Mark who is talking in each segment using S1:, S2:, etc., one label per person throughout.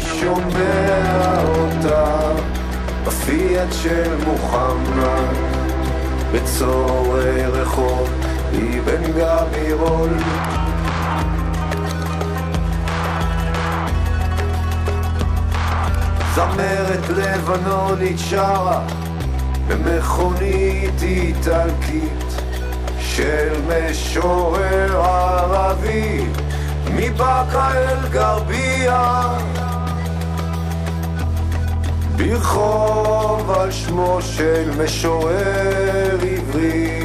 S1: שומע אותה בפיאט של מוחמד. בצורי רחוב אבן גבירול. זמרת לבנונית שרה במכונית איטלקית של משורר ערבי מבאקה אל גרבייה ברחוב על שמו של משורר עברי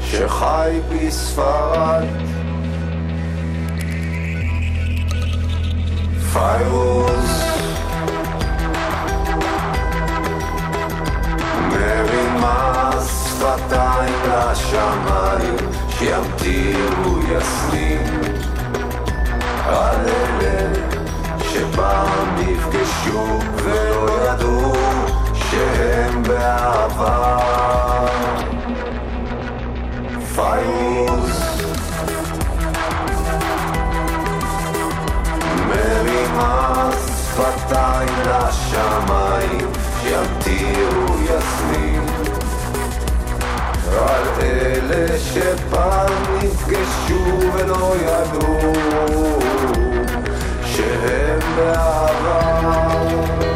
S1: שחי בספרד. פיירוז מרימה שפתיים לשמיים שימטירו יסלים הללת. שפעם נפגשו ולא ידעו שהם באהבה. פיילוז מרימה שפתיים לשמיים שימטירו יסמין. על אלה שפעם נפגשו ולא ידעו שהם בעבר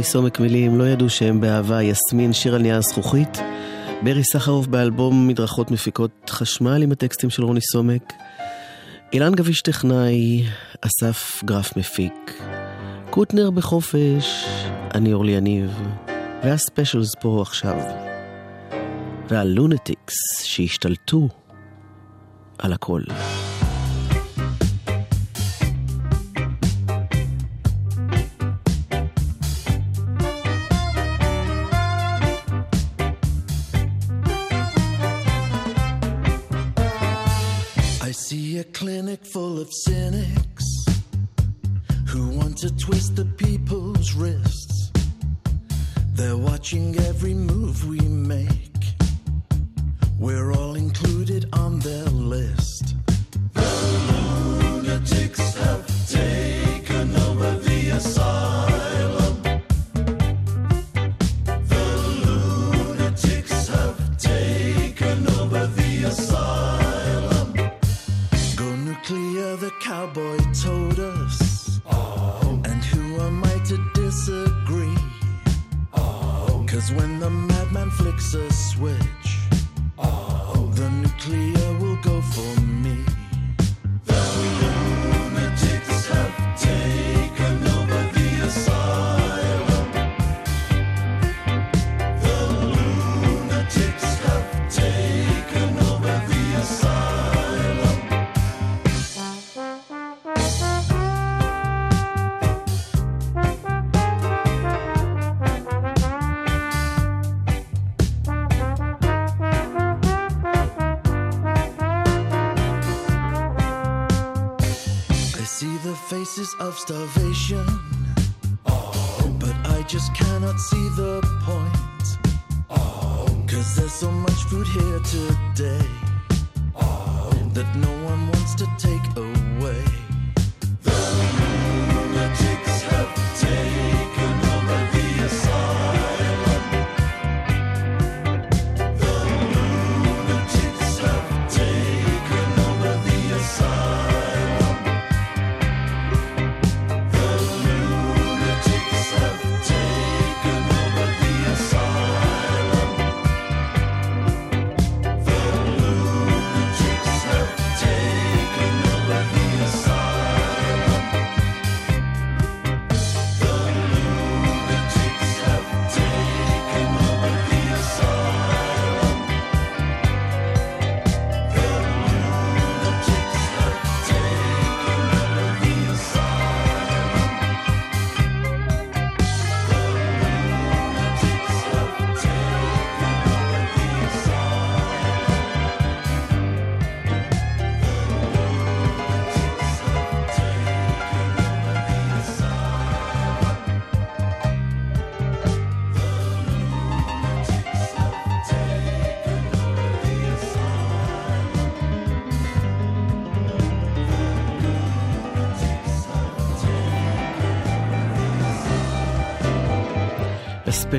S2: רוני
S3: סומק מילים, לא ידעו שהם באהבה, יסמין, שיר על נייר זכוכית. ברי סחרוף באלבום מדרכות מפיקות חשמל עם הטקסטים של רוני סומק. אילן גביש טכנאי, אסף גרף מפיק. קוטנר בחופש, אני אורלי יניב. והספיישלס פה עכשיו. והלונטיקס שהשתלטו
S4: על הכל.
S5: I see a clinic full of cynics who want to twist the people's wrists. They're watching every move we make. We're all included on their list. The lunatics have taken over the asylum.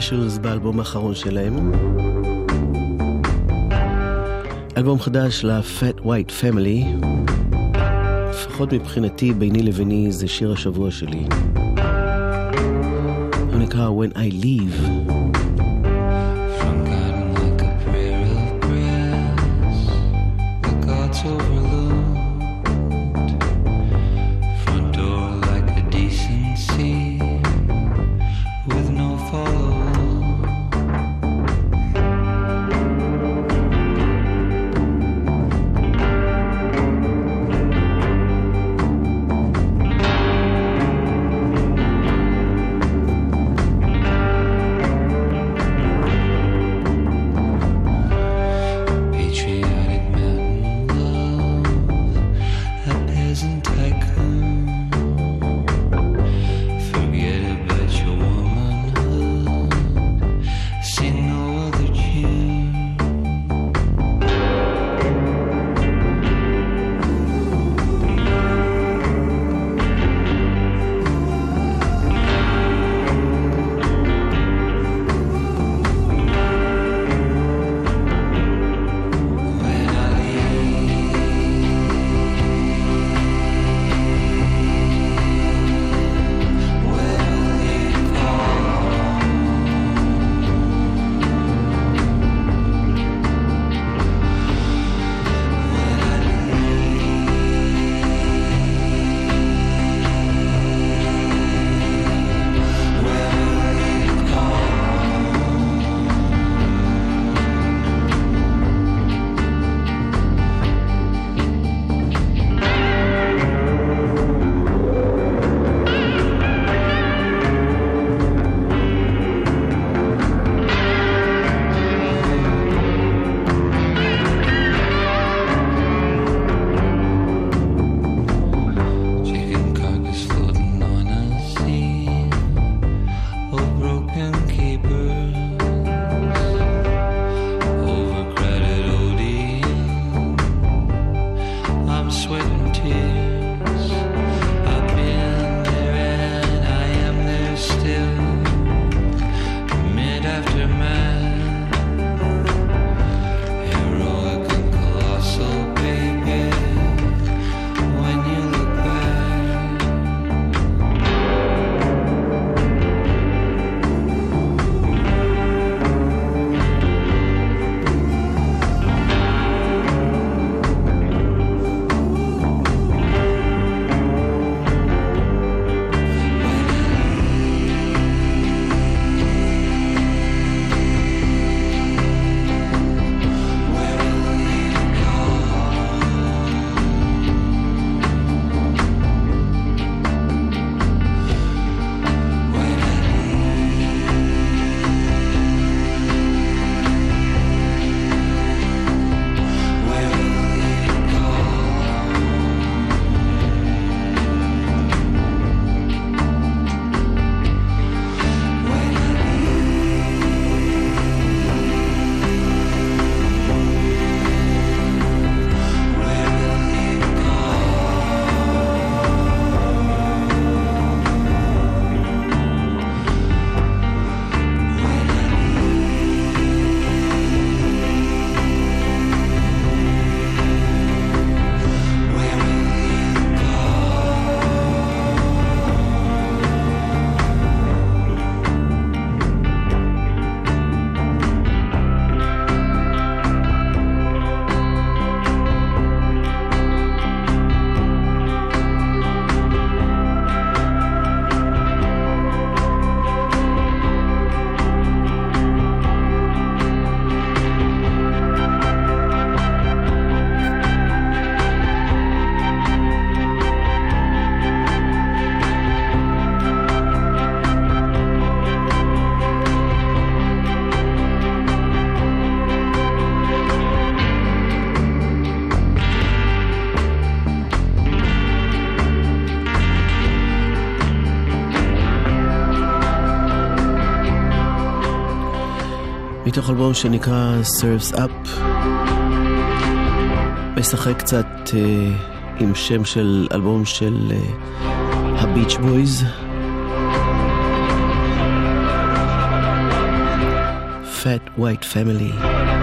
S4: Precious באלבום האחרון שלהם. אלבום חדש ל-Fat White Family. לפחות מבחינתי, ביני לביני, זה שיר השבוע שלי. הוא נקרא When I Leave.
S3: ti. אלבום שנקרא Serves Up. משחק קצת uh, עם שם של אלבום של אה, הביץ' בויז. Fat White Family.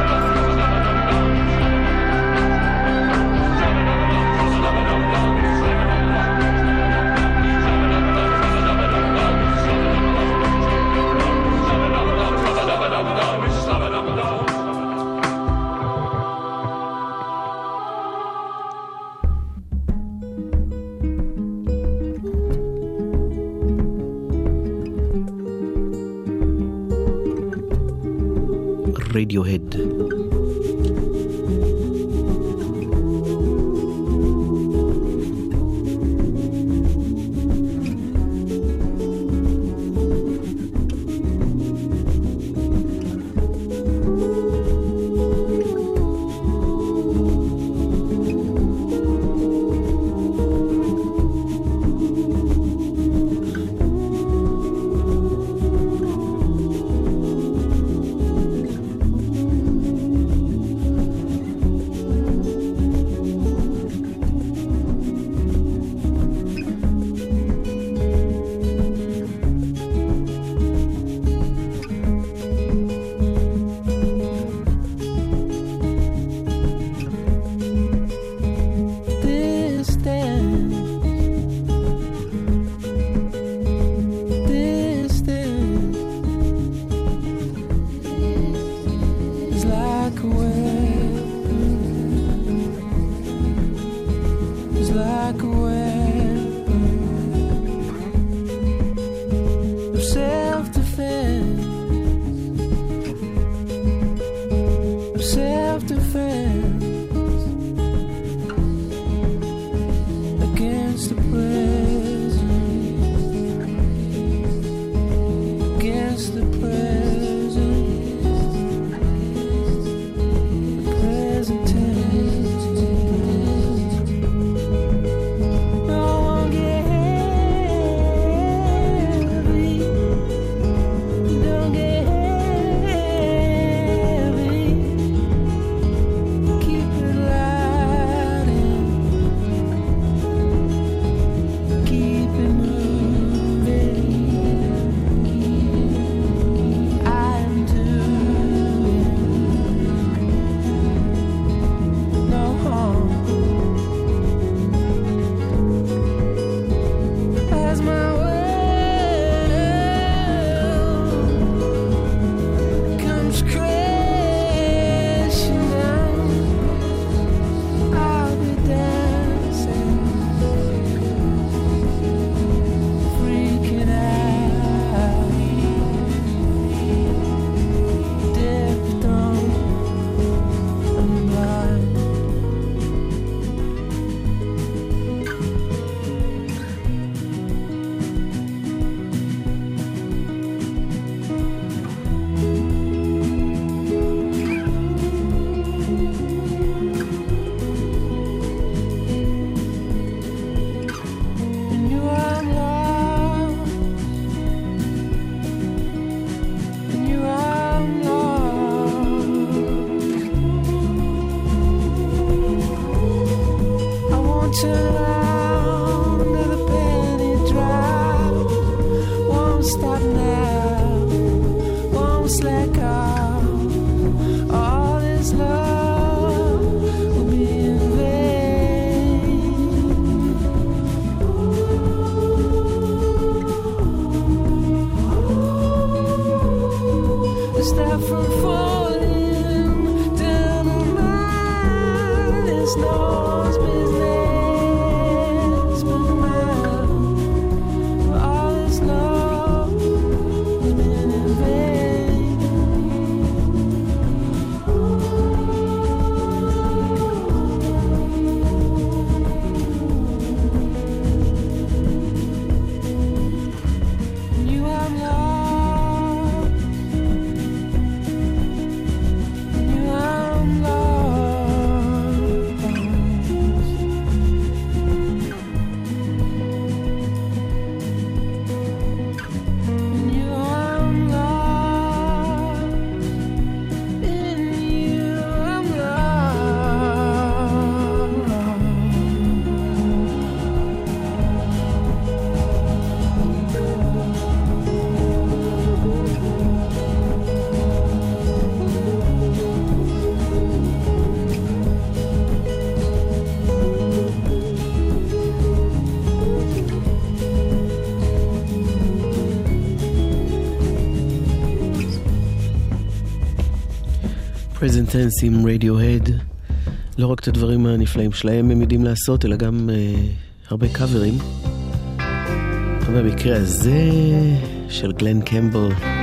S6: Tense
S3: עם רדיוהד. לא רק את הדברים הנפלאים שלהם הם יודעים לעשות, אלא גם אה, הרבה קאברים. במקרה הזה של גלן קמבל.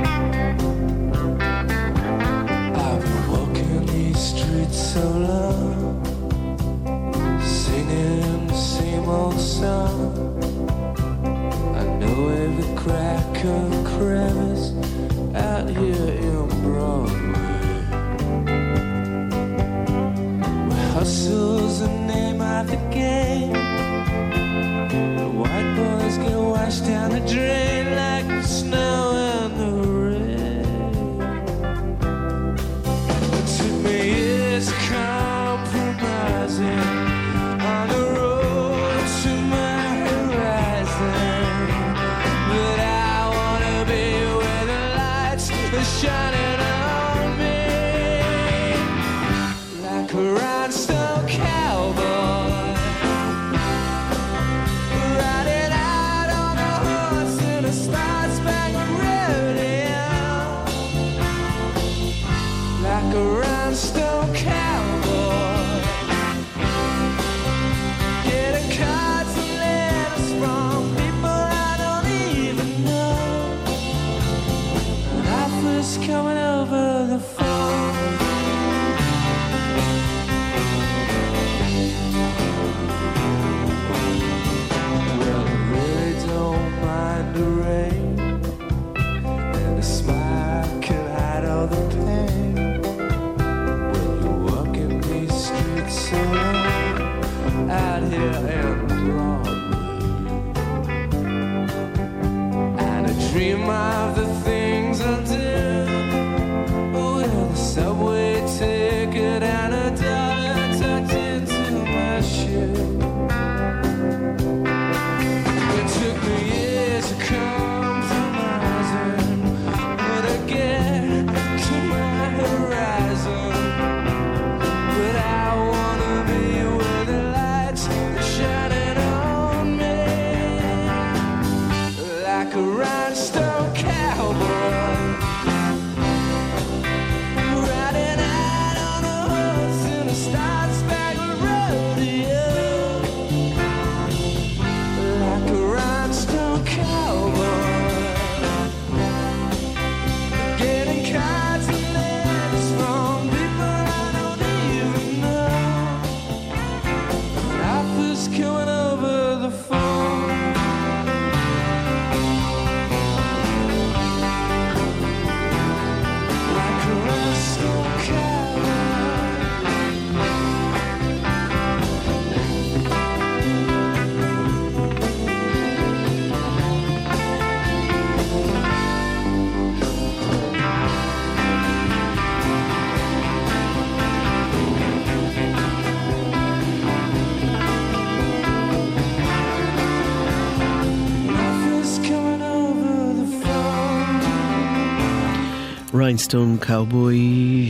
S3: ריינסטון קאובוי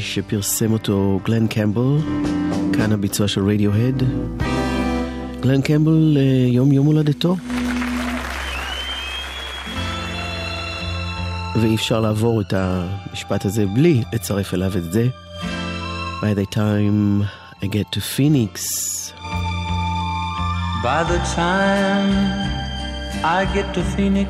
S3: שפרסם אותו גלן קמבל, כאן הביצוע של רדיוהד. גלן קמבל, אה, יום יום הולדתו. ואי אפשר לעבור את המשפט הזה בלי לצרף אליו את זה. By the time I get to Phoenix.
S7: By the time I get to Phoenix,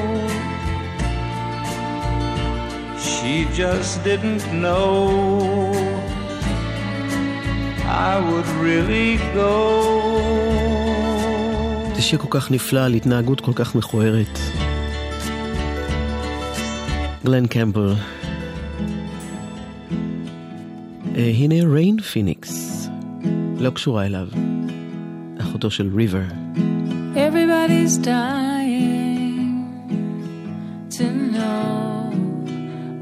S7: She just didn't know I would really go.
S2: זה שיר כל כך נפלא על התנהגות כל כך מכוערת. גלן קמפל. אה, הנה ריין פיניקס. לא קשורה אליו. אחותו של ריבר.
S8: Everybody's dying to know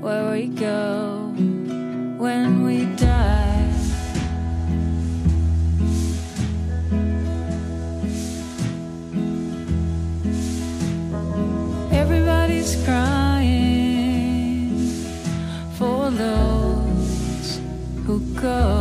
S8: where we go when we die. Everybody's crying for those who go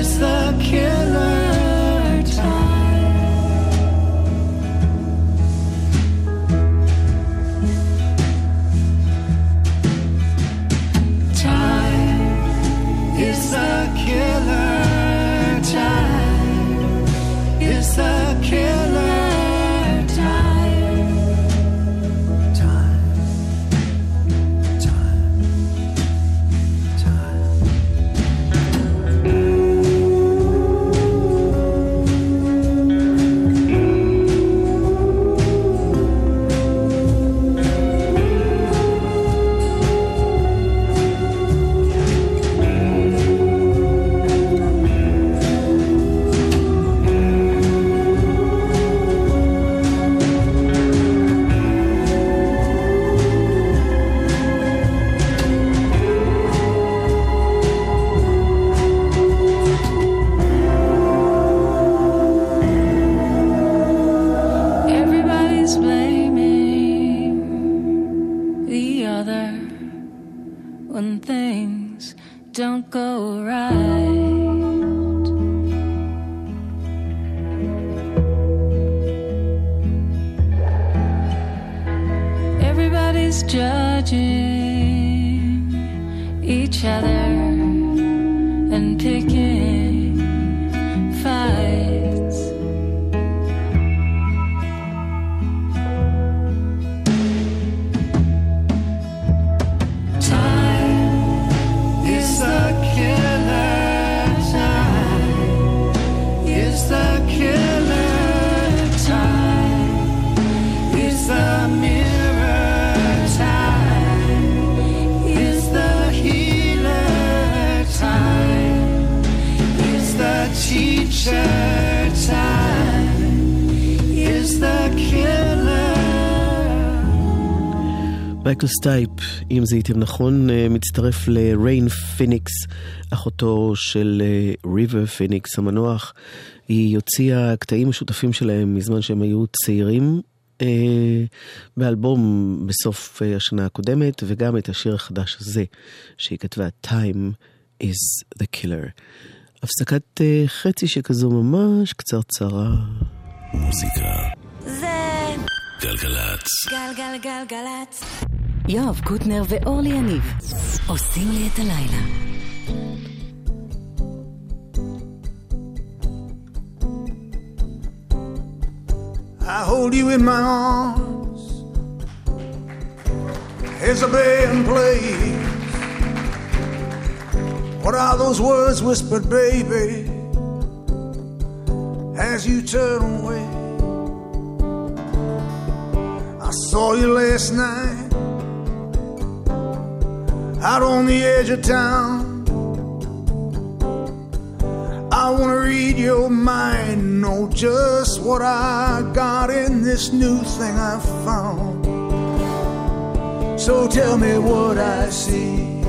S8: is the killer.
S2: מייקל סטייפ, אם זיהיתם נכון, אה, מצטרף לריין פיניקס, אחותו של ריבר פיניקס המנוח. היא הוציאה קטעים משותפים שלהם מזמן שהם היו צעירים אה, באלבום בסוף אה, השנה הקודמת, וגם את השיר החדש הזה שהיא כתבה, Time is the Killer. הפסקת אה, חצי שכזו ממש קצרצרה.
S5: מוזיקה.
S9: זה
S5: גלגלצ.
S9: גלגלגלגלצ.
S10: יואב קוטנר ואורלי יניב עושים לי את הלילה.
S11: I hold you in my arms as a band plays. What are those words whispered, baby, as you turn away? I saw you last night out on the edge of town. I wanna read your mind, know just what I got in this new thing I found. So tell me what I see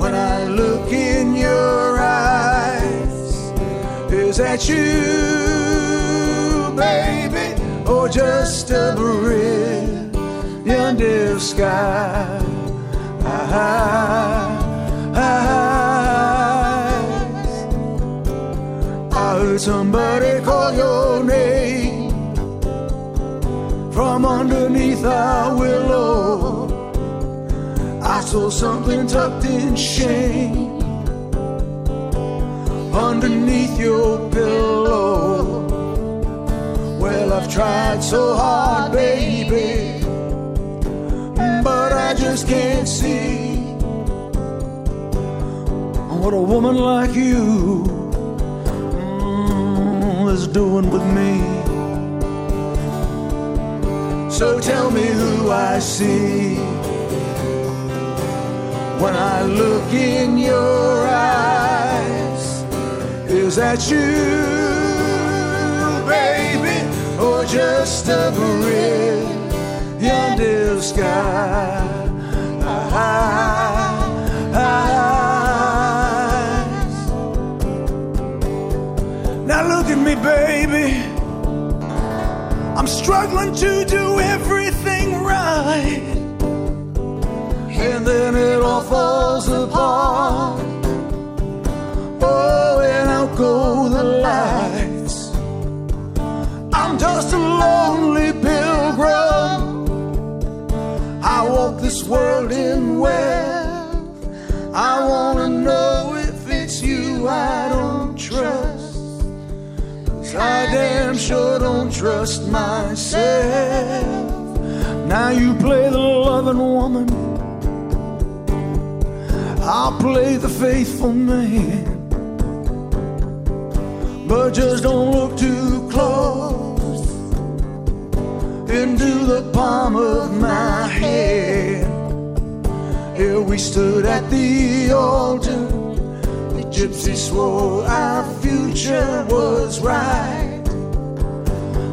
S11: when I look in your eyes. Is that you, baby, just a brilliant blue sky? eyes. I heard somebody call your name from underneath our willow. I saw something tucked in shame underneath your pillow. Well, I've tried so hard, baby, but I just can't see what a woman like you mm, is doing with me. So tell me who I see when I look in your eyes. Is that you, or just a brilliant blue sky? Now look at me, baby. I'm struggling to do everything right. And then it all falls apart. Oh, and out go lonely pilgrim. I walk this world in wealth. I wanna know if it's you I don't trust. 'Cause I damn sure don't trust myself. Now you play the loving woman. I'll play the faithful man. But just don't look too close into the palm of my hand. Here we stood at the altar. The gypsy swore our future was right.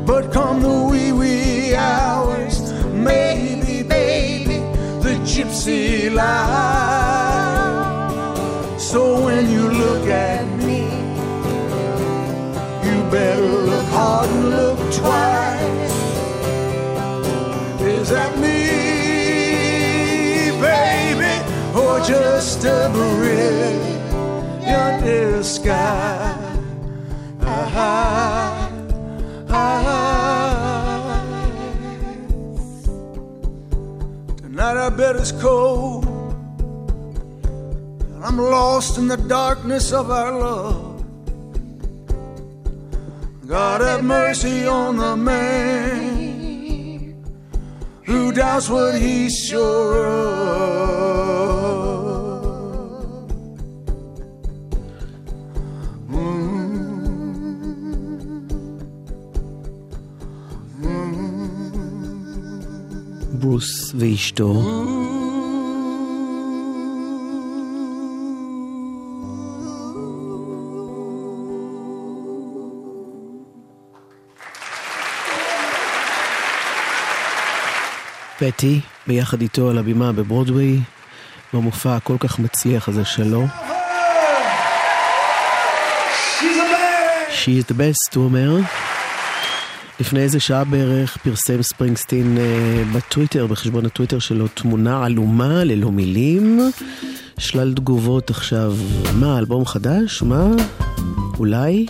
S11: But come the wee wee hours, maybe, baby, the gypsy lied. So when you look at me, you better look hard and look twice. Is that me, baby, or just a brilliant blue sky? Tonight I bet it's cold. and I'm lost in the darkness of our love. God have mercy on the man who doubts what he's sure of.
S2: ברוס ואשתו.
S12: פטי, ביחד איתו על הבימה בברודווי, במופע הכל כך מצליח הזה שלו. She's the best, הוא אומר. לפני איזה שעה בערך פרסם ספרינגסטין uh, בטוויטר, בחשבון הטוויטר שלו, תמונה עלומה ללא מילים. שלל תגובות עכשיו, מה, אלבום חדש? מה? אולי?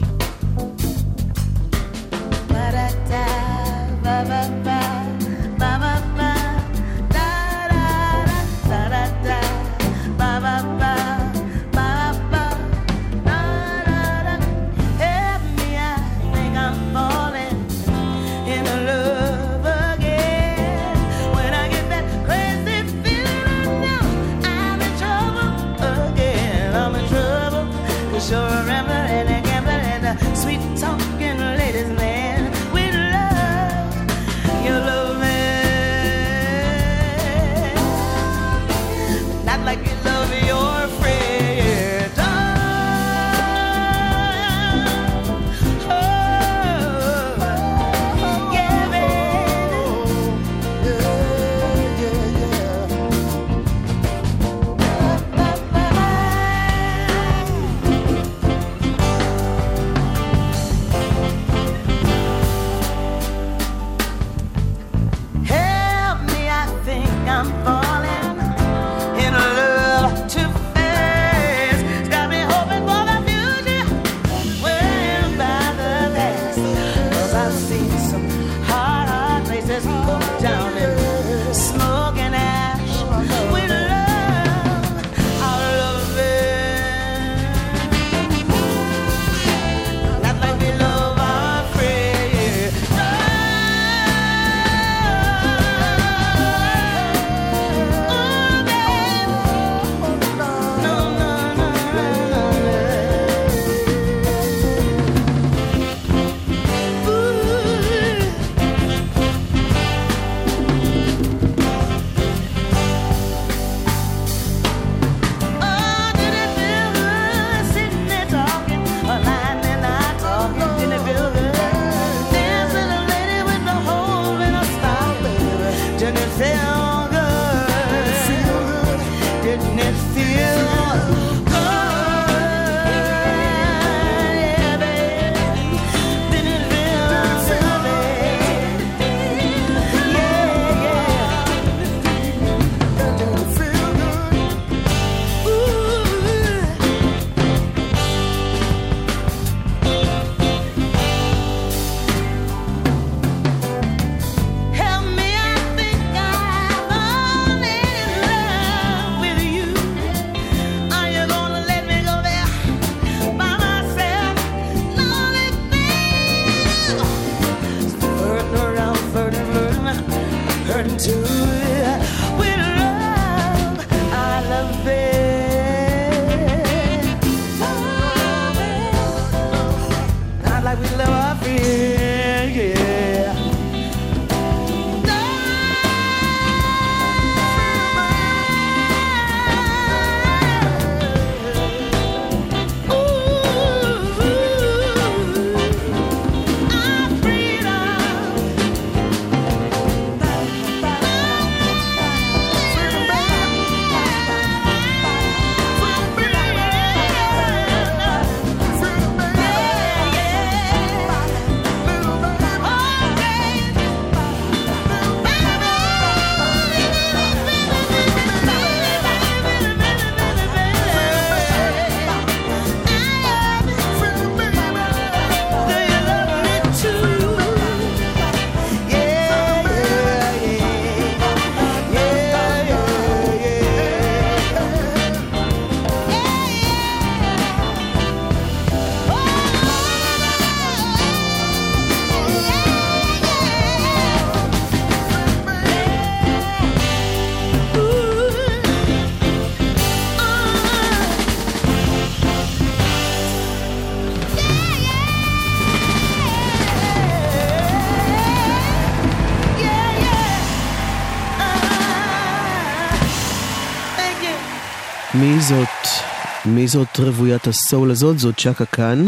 S12: מי זאת
S3: רוויית הסול הזאת? זאת צ'קה קאן,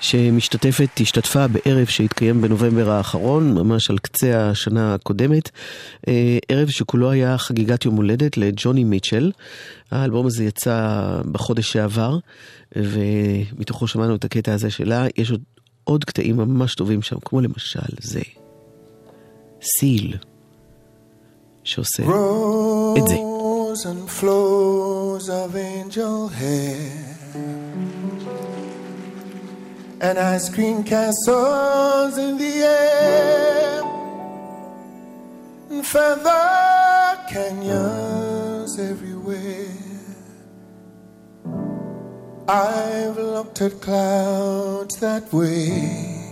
S3: שמשתתפת, השתתפה בערב שהתקיים בנובמבר האחרון, ממש על קצה השנה הקודמת. אה, ערב שכולו היה חגיגת יום הולדת לג'וני מיטשל. האלבום הזה יצא בחודש שעבר, ומתוכו שמענו את הקטע הזה שלה. יש עוד, עוד קטעים ממש טובים שם, כמו למשל זה. סיל, שעושה את זה.
S6: And of angel hair and ice cream castles in the air and feather canyons everywhere. I've looked at clouds that way.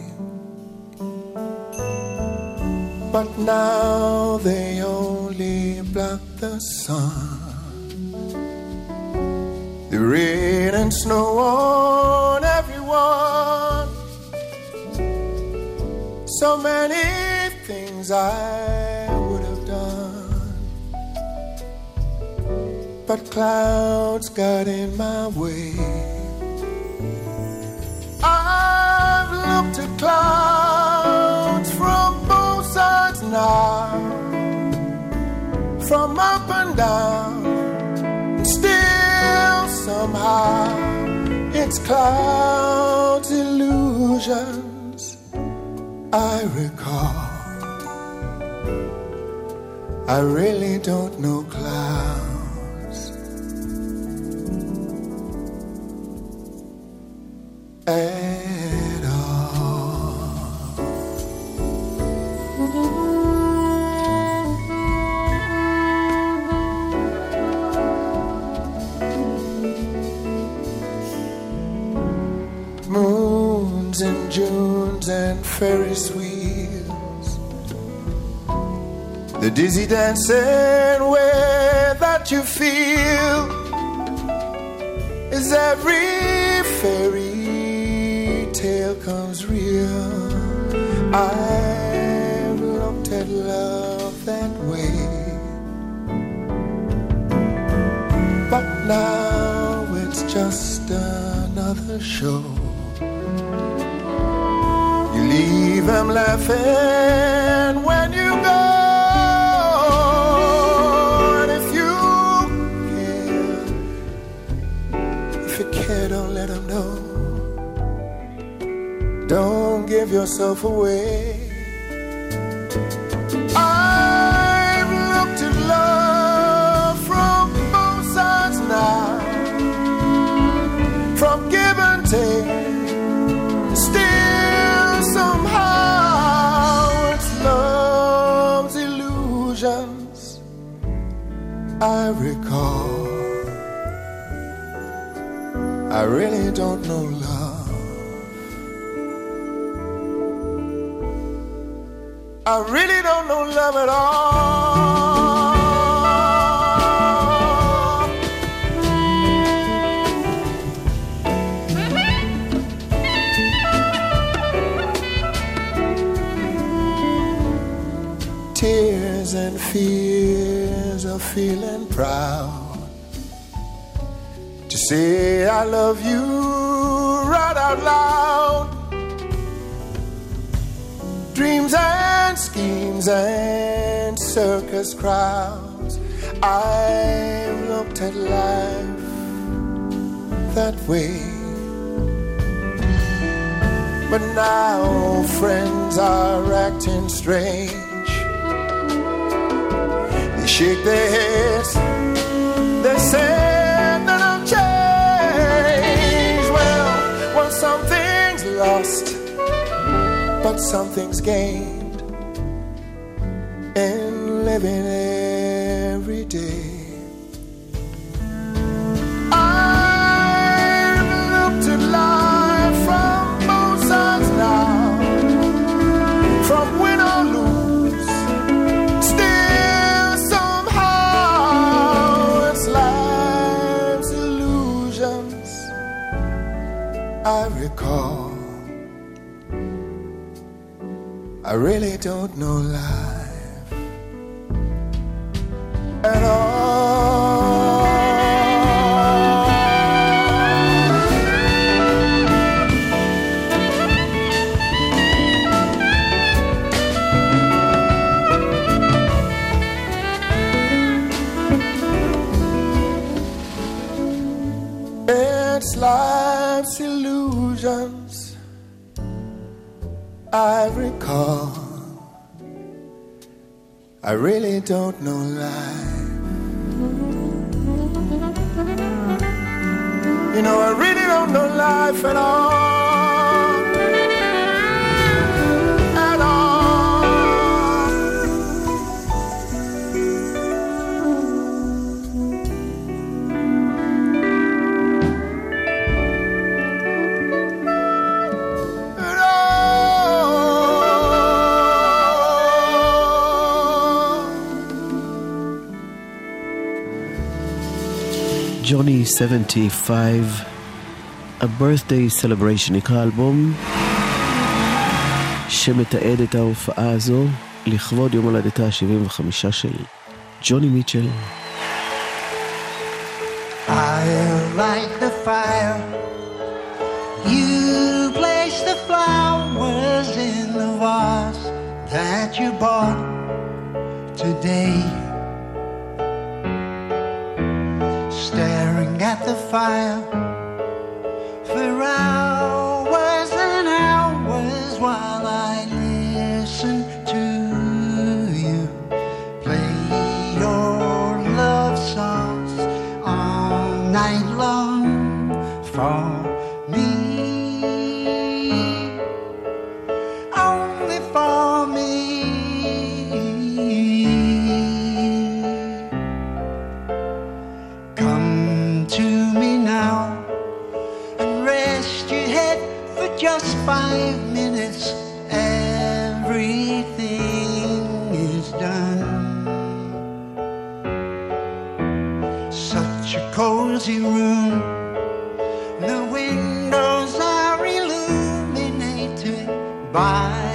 S6: But now they only block the sun. Rain and snow on everyone. So many things I would have done. But clouds got in my way. I've looked at clouds from both sides now, from up and down, and still somehow. It's clouds illusions. I recall. I really don't know clouds. At and Junes and Ferris wheels. The dizzy dancing way that you feel is every fairy tale comes real. I've looked at love that way, but now it's just another show. Leave them laughing when you go. And if you care, if you care, don't let them know. Don't give yourself away. I've looked at love from both sides now, from give and take. I really don't know love. I really don't know love at all. Tears and fears of feeling proud say I love you right out loud. Dreams and schemes and circus crowds. I've looked at life that way. But now friends are acting strange. They shake their heads. But something's gained in living every I really don't know life at all. It's life's illusions I've I really don't know life. You know, I really don't know life at all.
S2: ג'וני 75, A birthday celebration נקרא אלבום שמתעד את ההופעה הזו לכבוד יום הולדתה ה-75 של ג'וני מיטשל.
S13: Today. At the fire by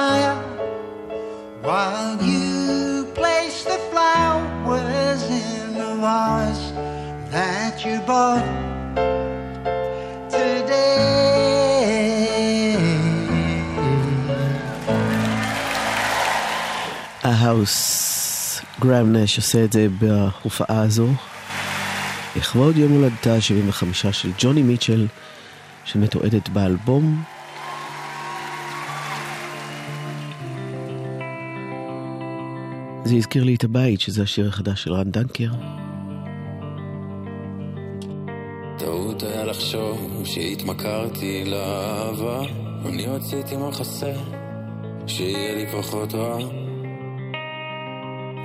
S13: fire while you place the flowers in the vase that you bought today.
S2: ההאוס, גראם נש עושה את זה בהופעה הזו, לכבוד יום הולדתה ה-75 של ג'וני מיטשל, שמתועדת באלבום. זה הזכיר לי את הבית, שזה השיר החדש של רן דנקר.
S1: טעות היה לחשוב שהתמכרתי לאהבה אני רציתי מחסה שיהיה לי פחות רע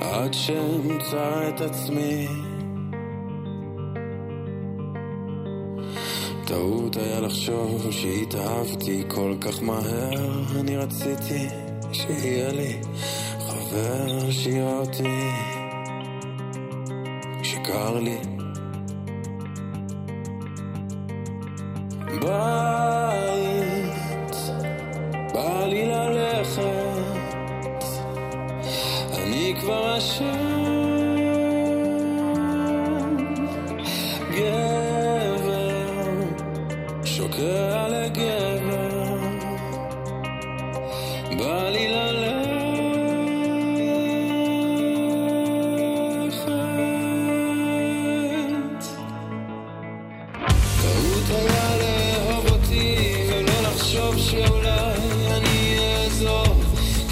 S1: עד שאמצא את עצמי טעות היה לחשוב שהתאהבתי כל כך מהר אני רציתי שיהיה לי הרשיע אותי כשקר לי. בא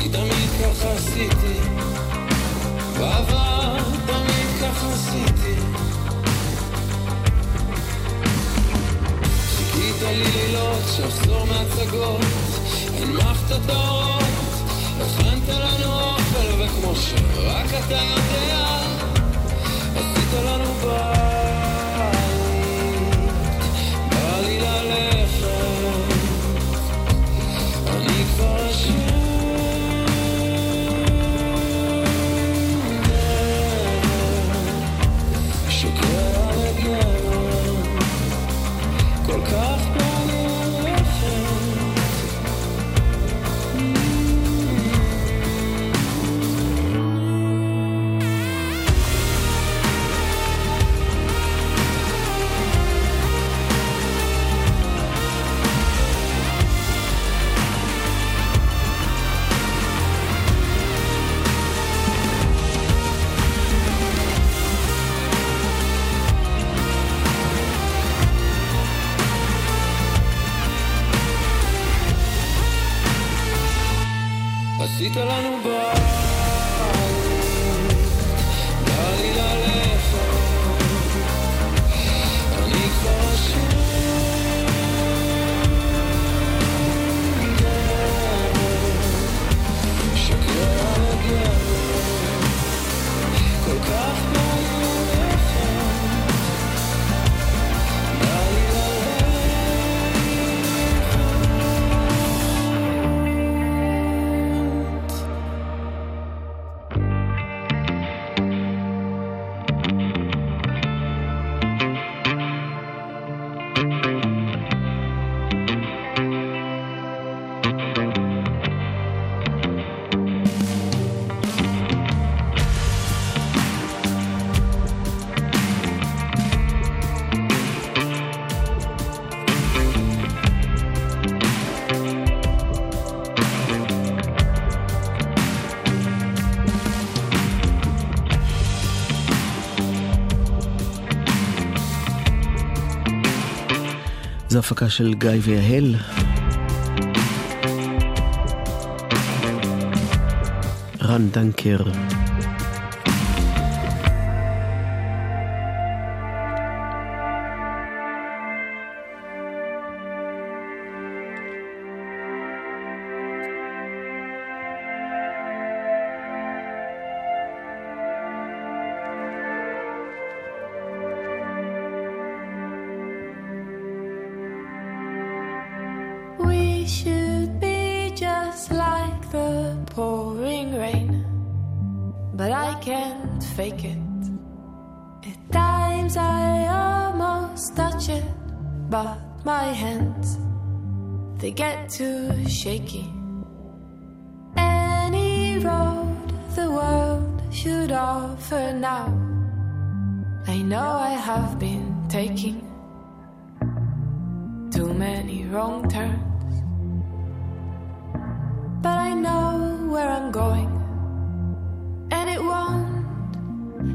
S14: כי תמיד ככה עשיתי, בעבר תמיד ככה עשיתי. חיכית לי לילות שאחזור מהצגות, הנמכת את האורות, הכנת לנו אוכל, וכמו שרק אתה יודע, עשית לנו
S1: בעיה. בהפקה של גיא ויהל. רן דנקר.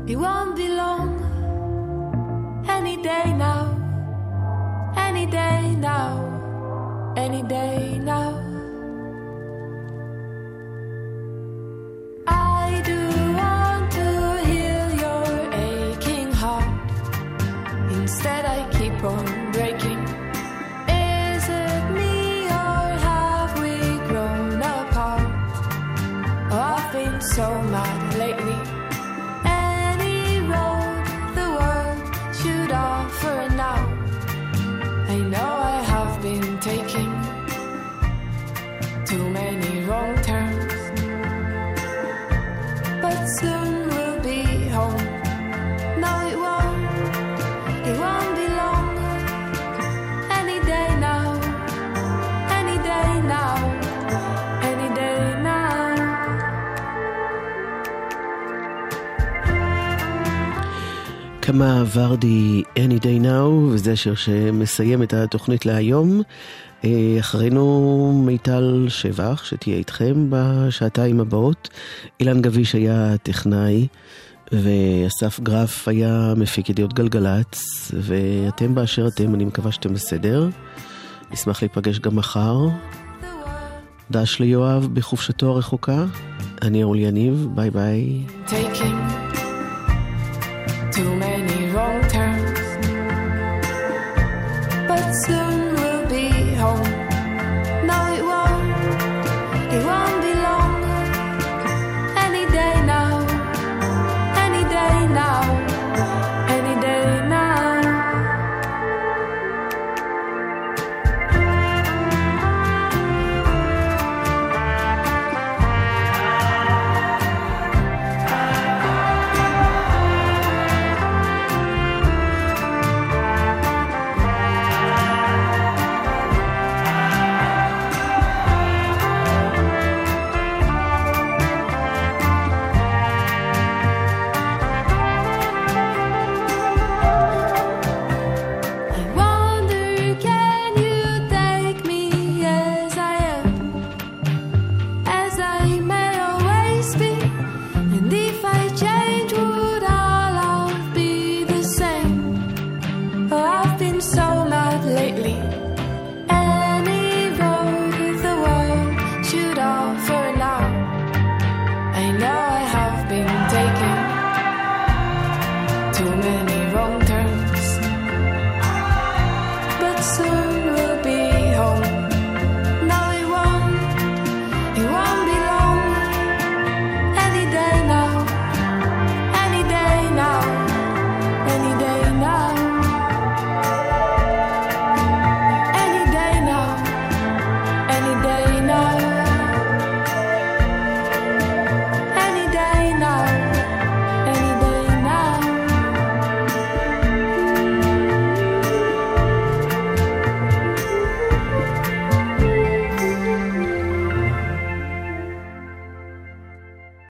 S8: It won't be long. Any day now. Any day now. Any day now.
S2: נקמה ורדי Any Day Now, וזה השיר שמסיים את התוכנית להיום. אה, אחרינו מיטל שבח, שתהיה איתכם בשעתיים הבאות. אילן גביש היה טכנאי, ואסף גרף היה מפיק ידיעות גלגלצ, ואתם באשר אתם, אני מקווה שאתם בסדר. נשמח להיפגש גם מחר. דש ליואב בחופשתו הרחוקה. אני אורלי יניב, ביי ביי.
S8: taking too many